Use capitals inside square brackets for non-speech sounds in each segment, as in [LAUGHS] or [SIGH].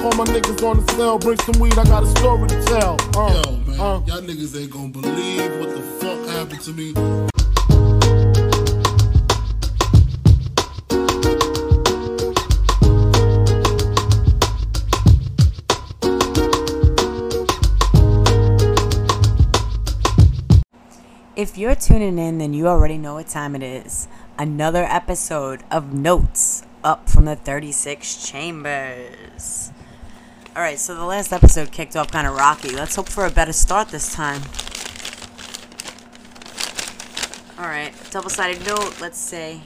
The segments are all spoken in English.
Call my niggas on the cell, bring some weed, I got a story to tell. Uh, Yo, man, uh. y'all niggas ain't gonna believe what the fuck happened to me. If you're tuning in, then you already know what time it is. Another episode of Notes up from the 36 Chambers. Alright, so the last episode kicked off kind of rocky. Let's hope for a better start this time. Alright, double sided note, let's see.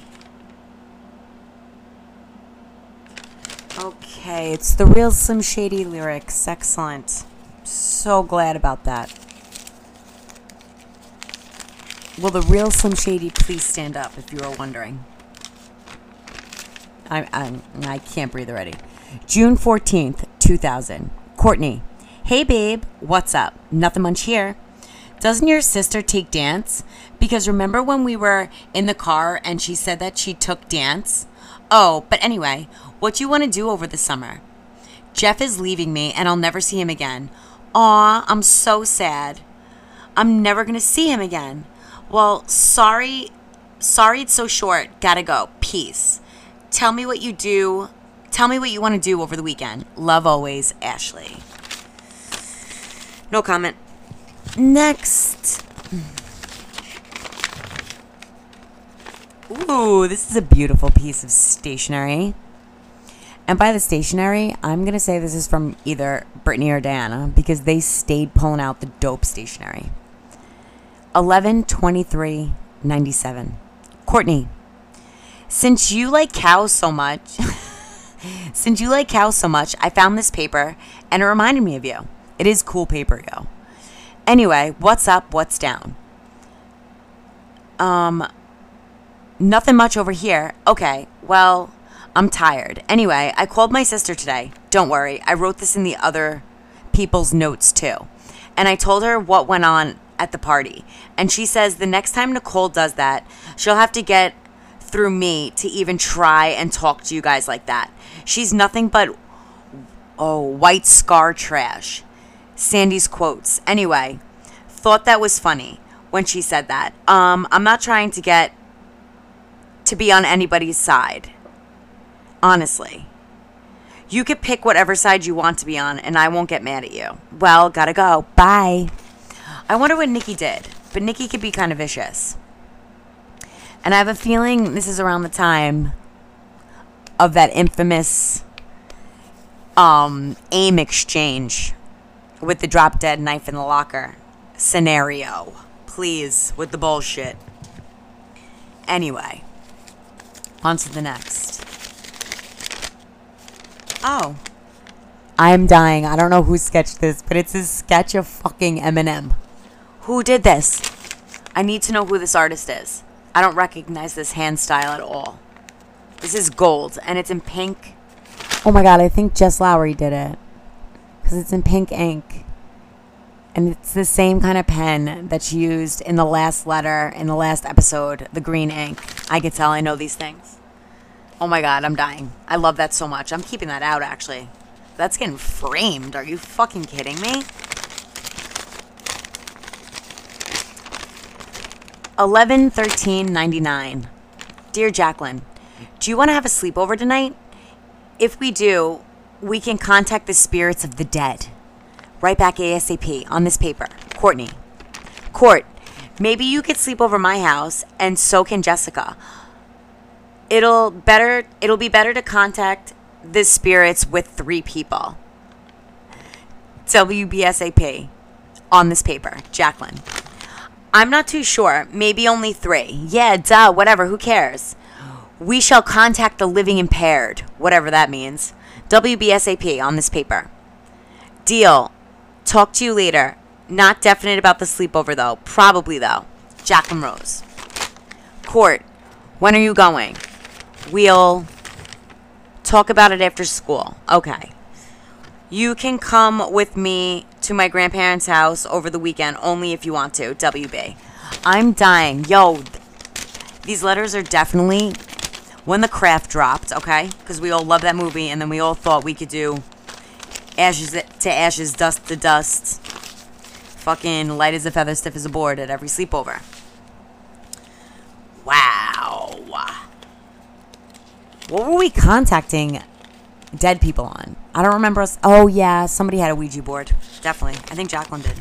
Okay, it's the real Slim Shady lyrics. Excellent. So glad about that. Will the real Slim Shady please stand up if you are wondering? I, I, I can't breathe already. June 14th, 2000. Courtney. Hey, babe. What's up? Nothing much here. Doesn't your sister take dance? Because remember when we were in the car and she said that she took dance? Oh, but anyway, what do you want to do over the summer? Jeff is leaving me and I'll never see him again. Aw, I'm so sad. I'm never going to see him again. Well, sorry. Sorry it's so short. Gotta go. Peace. Tell me what you do. Tell me what you want to do over the weekend. Love always, Ashley. No comment. Next. Ooh, this is a beautiful piece of stationery. And by the stationery, I'm going to say this is from either Brittany or Diana because they stayed pulling out the dope stationery. 11 23 97. Courtney, since you like cows so much, [LAUGHS] since you like cows so much, I found this paper and it reminded me of you. It is cool paper, yo. Anyway, what's up? What's down? Um, nothing much over here. Okay, well, I'm tired. Anyway, I called my sister today. Don't worry, I wrote this in the other people's notes too. And I told her what went on at the party. And she says the next time Nicole does that, she'll have to get through me to even try and talk to you guys like that. She's nothing but oh, white scar trash. Sandy's quotes. Anyway, thought that was funny when she said that. Um, I'm not trying to get to be on anybody's side. Honestly. You could pick whatever side you want to be on, and I won't get mad at you. Well, gotta go. Bye. I wonder what Nikki did, but Nikki could be kind of vicious. And I have a feeling this is around the time of that infamous um, aim exchange with the drop dead knife in the locker scenario. Please, with the bullshit. Anyway, on to the next. Oh. I'm dying. I don't know who sketched this, but it's a sketch of fucking Eminem. Who did this? I need to know who this artist is. I don't recognize this hand style at all. This is gold, and it's in pink. Oh my god, I think Jess Lowry did it. Because it's in pink ink. And it's the same kind of pen that she used in the last letter, in the last episode, the green ink. I can tell I know these things. Oh my god, I'm dying. I love that so much. I'm keeping that out, actually. That's getting framed. Are you fucking kidding me? 11 13 99. Dear Jacqueline, do you want to have a sleepover tonight? If we do, we can contact the spirits of the dead. Right back ASAP on this paper. Courtney. Court, maybe you could sleep over my house and so can Jessica. It'll better it'll be better to contact the spirits with three people. WBSAP on this paper. Jacqueline. I'm not too sure. Maybe only three. Yeah, duh, whatever. Who cares? We shall contact the living impaired, whatever that means. WBSAP on this paper. Deal. Talk to you later. Not definite about the sleepover, though. Probably, though. Jacqueline Rose. Court. When are you going? We'll talk about it after school. Okay. You can come with me to my grandparents' house over the weekend only if you want to. WB. I'm dying. Yo, these letters are definitely when the craft dropped, okay? Because we all love that movie and then we all thought we could do Ashes to ashes, dust to dust. Fucking light as a feather, stiff as a board at every sleepover. Wow. What were we contacting dead people on? I don't remember us. Oh, yeah, somebody had a Ouija board. Definitely. I think Jacqueline did.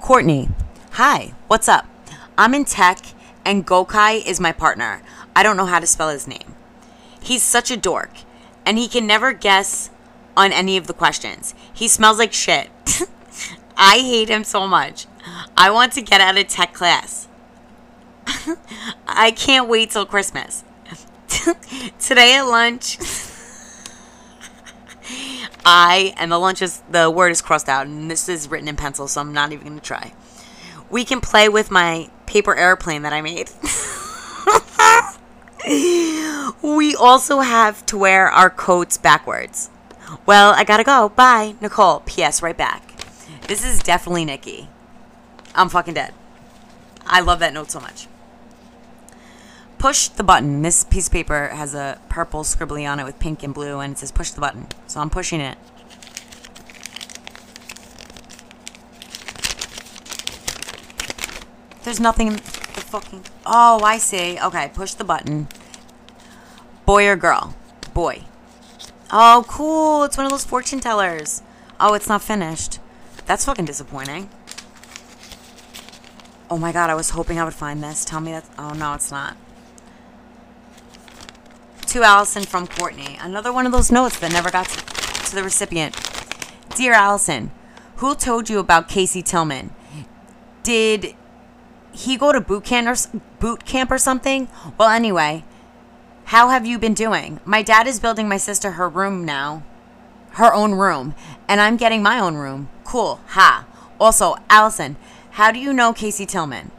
Courtney. Hi, what's up? I'm in tech, and Gokai is my partner. I don't know how to spell his name. He's such a dork, and he can never guess on any of the questions. He smells like shit. [LAUGHS] I hate him so much. I want to get out of tech class. [LAUGHS] I can't wait till Christmas. [LAUGHS] Today at lunch, I, and the lunch is, the word is crossed out, and this is written in pencil, so I'm not even to try. We can play with my paper airplane that I made. [LAUGHS] we also have to wear our coats backwards. Well, I gotta go. Bye. Nicole. P.S. Right back. This is definitely Nikki. I'm fucking dead. I love that note so much. Push the button. This piece of paper has a purple scribbly on it with pink and blue, and it says push the button. So I'm pushing it. There's nothing in the fucking. Oh, I see. Okay, push the button. Boy or girl? Boy. Oh, cool. It's one of those fortune tellers. Oh, it's not finished. That's fucking disappointing. Oh my god, I was hoping I would find this. Tell me that. Oh no, it's not. To Allison from Courtney. Another one of those notes that never got to, the recipient. Dear Allison, who told you about Casey Tillman? Did he go to boot camp or boot camp or something? Well, anyway, how have you been doing? My dad is building my sister her room now, her own room, and I'm getting my own room. Cool. Ha. Also, Allison, how do you know Casey Tillman?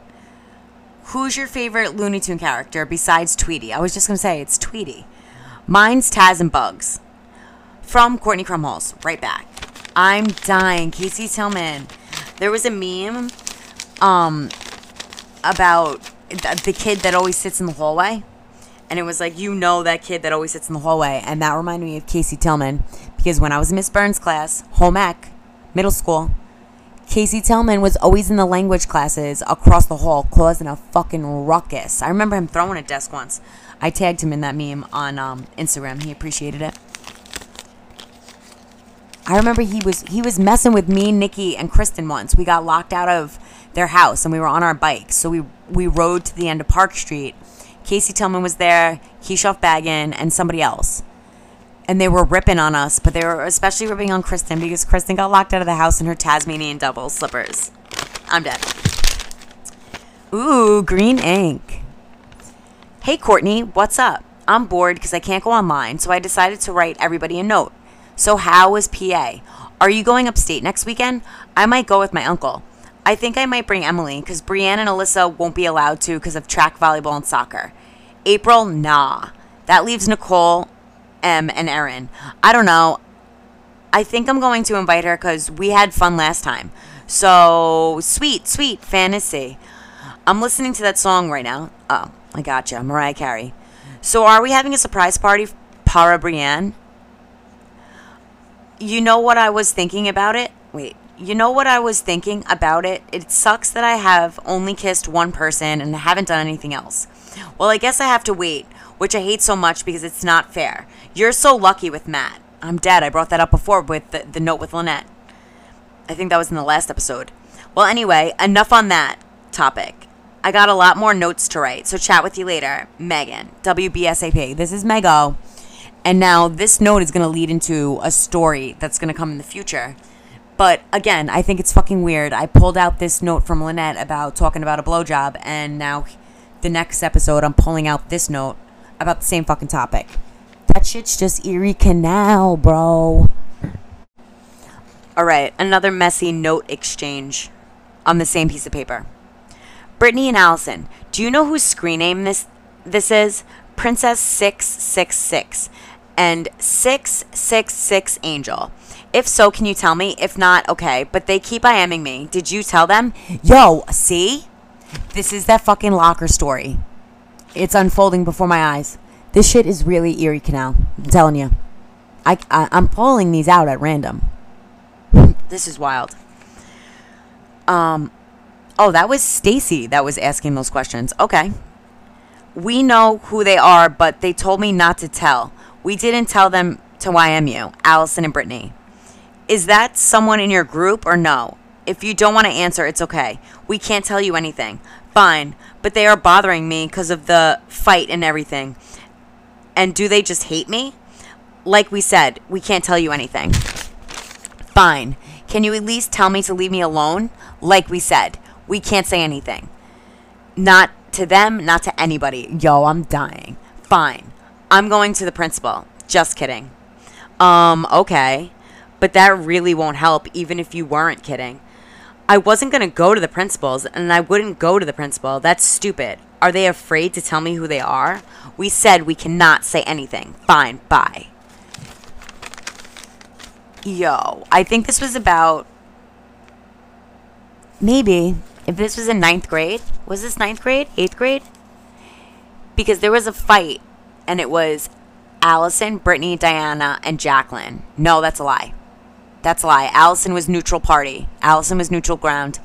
Who's your favorite Looney Tune character besides Tweety? I was just gonna say it's Tweety. Mine's Taz and Bugs. From Courtney Crumhalls. Right back. I'm dying. Casey Tillman. There was a meme um about the kid that always sits in the hallway. And it was like, you know, that kid that always sits in the hallway. And that reminded me of Casey Tillman because when I was in Miss Burns' class, home ec, middle school, Casey Tillman was always in the language classes across the hall causing a fucking ruckus. I remember him throwing a desk once. I tagged him in that meme on um, Instagram. He appreciated it. I remember he was he was messing with me, Nikki, and Kristen once. We got locked out of their house and we were on our bikes. So we we rode to the end of Park Street. Casey Tillman was there, Keishoff Baggin, and somebody else. And they were ripping on us, but they were especially ripping on Kristen because Kristen got locked out of the house in her Tasmanian devil slippers. I'm dead. Ooh, green ink. Hey, Courtney, what's up? I'm bored because I can't go online, so I decided to write everybody a note. So, how was PA? Are you going upstate next weekend? I might go with my uncle. I think I might bring Emily because Brienne and Alyssa won't be allowed to because of track volleyball and soccer. April, nah. That leaves Nicole, M, and Erin. I don't know. I think I'm going to invite her because we had fun last time. So, sweet, sweet fantasy. I'm listening to that song right now. Oh, I gotcha. Mariah Carey. So, are we having a surprise party para Brienne? You know what I was thinking about it? Wait, you know what I was thinking about it? It sucks that I have only kissed one person and haven't done anything else. Well, I guess I have to wait, which I hate so much because it's not fair. You're so lucky with Matt. I'm dead. I brought that up before with the, the note with Lynette. I think that was in the last episode. Well, anyway, enough on that topic. I got a lot more notes to write, so chat with you later. Megan, WBSAP. This is Mego. And now this note is going to lead into a story that's going to come in the future. But again, I think it's fucking weird. I pulled out this note from Lynette about talking about a blowjob, and now the next episode, I'm pulling out this note about the same fucking topic. That shit's just Erie Canal, bro. All right, another messy note exchange on the same piece of paper. Brittany and Allison, do you know whose screen name this this is? Princess 666 and 666 Angel. If so, can you tell me? If not, okay. But they keep IMing me. Did you tell them? Yo, see? This is that fucking locker story. It's unfolding before my eyes. This shit is really Erie Canal. I'm telling you. I, I I'm pulling these out at random. [LAUGHS] this is wild. Um, oh, that was Stacy that was asking those questions. Okay. We know who they are, but they told me not to tell. We didn't tell them to YMU, Allison and Brittany. Is that someone in your group or no? If you don't want to answer, it's okay. We can't tell you anything. Fine. But they are bothering me because of the fight and everything. And do they just hate me? Like we said, we can't tell you anything. Fine. Can you at least tell me to leave me alone? Like we said, we can't say anything. Not to them, not to anybody. Yo, I'm dying. Fine. I'm going to the principal. Just kidding. Um, okay. But that really won't help, even if you weren't kidding. I wasn't going to go to the principals, and I wouldn't go to the principal. That's stupid. Are they afraid to tell me who they are? We said we cannot say anything. Fine, bye. Yo, I think this was about. Maybe. If this was in ninth grade. Was this ninth grade? Eighth grade? Because there was a fight, and it was Allison, Brittany, Diana, and Jacqueline. No, that's a lie. That's a lie. Allison was neutral party. Allison was neutral ground.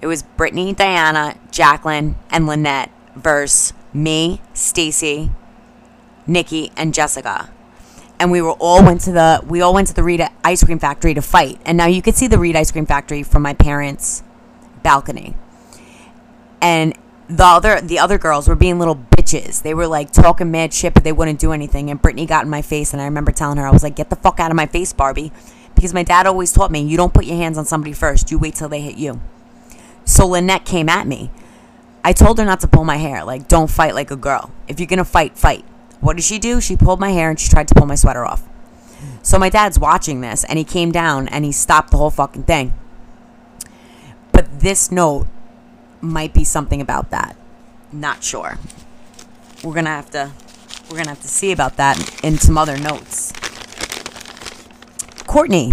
It was Brittany, Diana, Jacqueline, and Lynette versus me, Stacy, Nikki, and Jessica. And we were all went to the we all went to the Reed ice cream factory to fight. And now you could see the Reed ice cream factory from my parents' balcony. And the other the other girls were being little bitches. They were like talking mad shit, but they wouldn't do anything. And Brittany got in my face, and I remember telling her, I was like, "Get the fuck out of my face, Barbie," because my dad always taught me, you don't put your hands on somebody first. You wait till they hit you. So Lynette came at me. I told her not to pull my hair. Like, don't fight like a girl. If you're gonna fight, fight. What did she do? She pulled my hair and she tried to pull my sweater off. So my dad's watching this, and he came down and he stopped the whole fucking thing. But this note might be something about that. Not sure. We're gonna have to we're gonna have to see about that in some other notes. Courtney.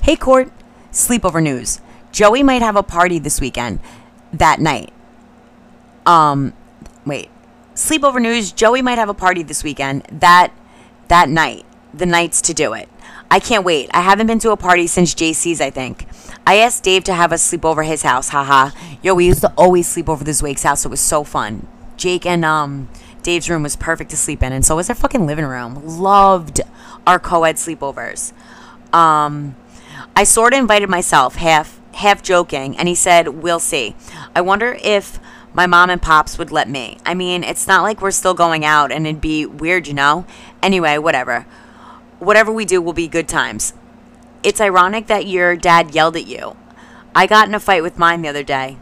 Hey Court. Sleepover news. Joey might have a party this weekend. That night. Um wait. Sleepover news. Joey might have a party this weekend. That that night. The nights to do it. I can't wait. I haven't been to a party since JC's, I think. I asked Dave to have us sleep over his house. Haha. Yo, we used to always sleep over this Wake's house. It was so fun. Jake and um Dave's room was perfect to sleep in, and so was their fucking living room. Loved our co-ed sleepovers. Um, I sort of invited myself, half half joking, and he said, "We'll see." I wonder if my mom and pops would let me. I mean, it's not like we're still going out, and it'd be weird, you know. Anyway, whatever. Whatever we do will be good times. It's ironic that your dad yelled at you. I got in a fight with mine the other day.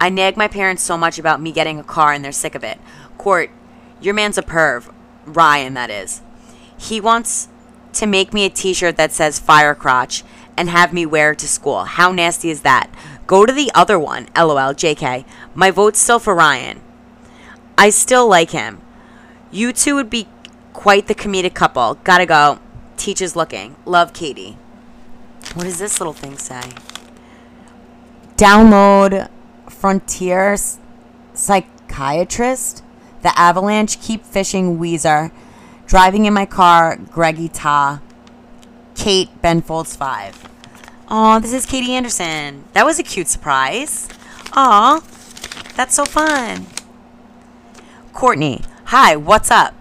I nag my parents so much about me getting a car and they're sick of it. Court, your man's a perv. Ryan, that is. He wants to make me a t shirt that says fire crotch and have me wear it to school. How nasty is that? Go to the other one. LOL, JK. My vote's still for Ryan. I still like him. You two would be quite the comedic couple. Gotta go. Teacher's looking. Love Katie. What does this little thing say? Download Frontier Psychiatrist, The Avalanche, Keep Fishing, Weezer, Driving in My Car, Greggy Ta, Kate, Ben Folds 5. Oh, this is Katie Anderson. That was a cute surprise. Aw, that's so fun. Courtney, hi, what's up?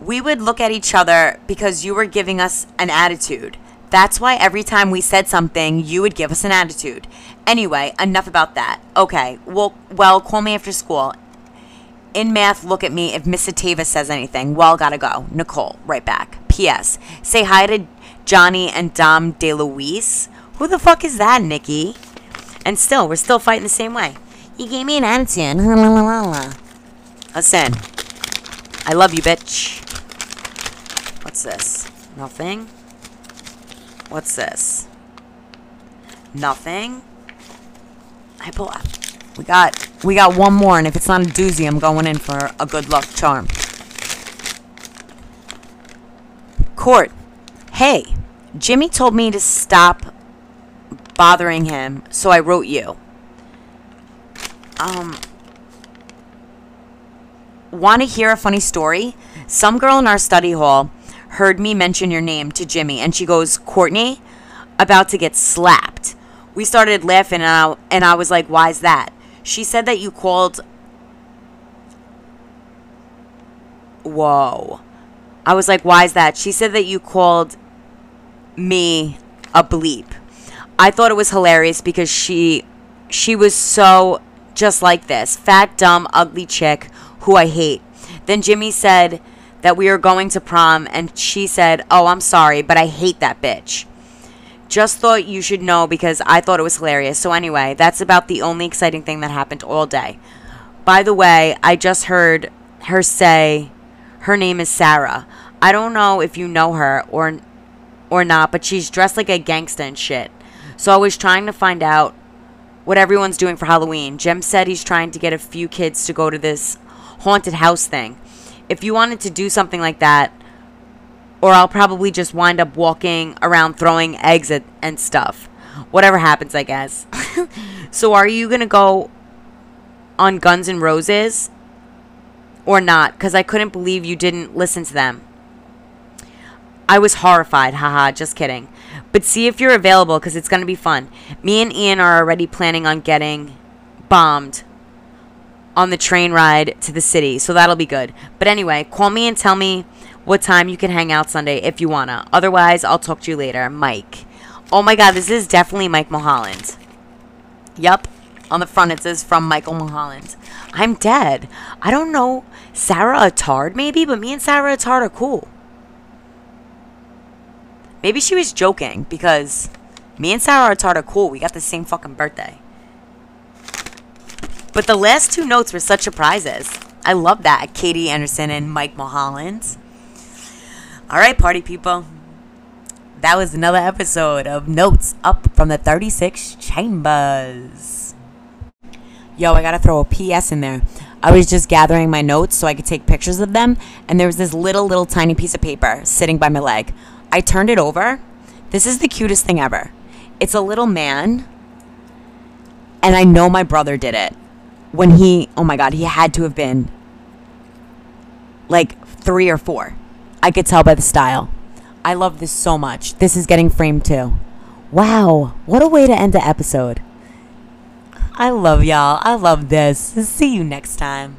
We would look at each other because you were giving us an attitude. That's why every time we said something, you would give us an attitude. Anyway, enough about that. Okay, well, well, call me after school. In math, look at me if Mr. Tavis says anything. Well, gotta go. Nicole, right back. P.S. Say hi to Johnny and Dom DeLuise. Who the fuck is that, Nikki? And still, we're still fighting the same way. You gave me an attitude. [LAUGHS] Listen, I love you, bitch. What's this? Nothing. What's this? Nothing. I pull up. We got we got one more, and if it's not a doozy, I'm going in for a good luck charm. Court. Hey, Jimmy told me to stop bothering him, so I wrote you. Um Want to hear a funny story? Some girl in our study hall heard me mention your name to Jimmy, and she goes, Courtney, about to get slapped. We started laughing, and I, and I was like, why's that? She said that you called. Whoa. I was like, why is that? She said that you called me a bleep. I thought it was hilarious because she she was so just like this fat, dumb, ugly chick who I hate. Then Jimmy said that we were going to prom, and she said, Oh, I'm sorry, but I hate that bitch. Just thought you should know because I thought it was hilarious. So, anyway, that's about the only exciting thing that happened all day. By the way, I just heard her say her name is Sarah. I don't know if you know her or or not, but she's dressed like a gangsta and shit. So I was trying to find out what everyone's doing for Halloween. Jim said he's trying to get a few kids to go to this haunted house thing. If you wanted to do something like that, or I'll probably just wind up walking around throwing eggs at, and stuff. Whatever happens, I guess. [LAUGHS] so are you going to go on Guns N' Roses or not? Because I couldn't believe you didn't listen to them. I was horrified. Haha, just kidding. But see if you're available because it's going to be fun. Me and Ian are already planning on getting bombed on the train ride to the city, so that'll be good. But anyway, call me and tell me what time you can hang out Sunday if you wanna. Otherwise, I'll talk to you later. Mike. Oh my god, this is definitely Mike Mulholland. Yup. On the front it says from Michael Mulholland. I'm dead. I don't know. Sarah Attard maybe, but me and Sarah Attard are cool. Maybe she was joking because me and Sarah Attard are cool. We got the same fucking birthday. But the last two notes were such surprises. I love that. Katie Anderson and Mike Mulholland. All right, party people. That was another episode of Notes Up from the 36 Chambers. Yo, I gotta throw a PS in there. I was just gathering my notes so I could take pictures of them, and there was this little, little tiny piece of paper sitting by my leg. I turned it over. This is the cutest thing ever. It's a little man, and I know my brother did it when he, oh my God, he had to have been like three or four. I could tell by the style. I love this so much. This is getting framed too. Wow, what a way to end the episode. I love y'all. I love this. See you next time.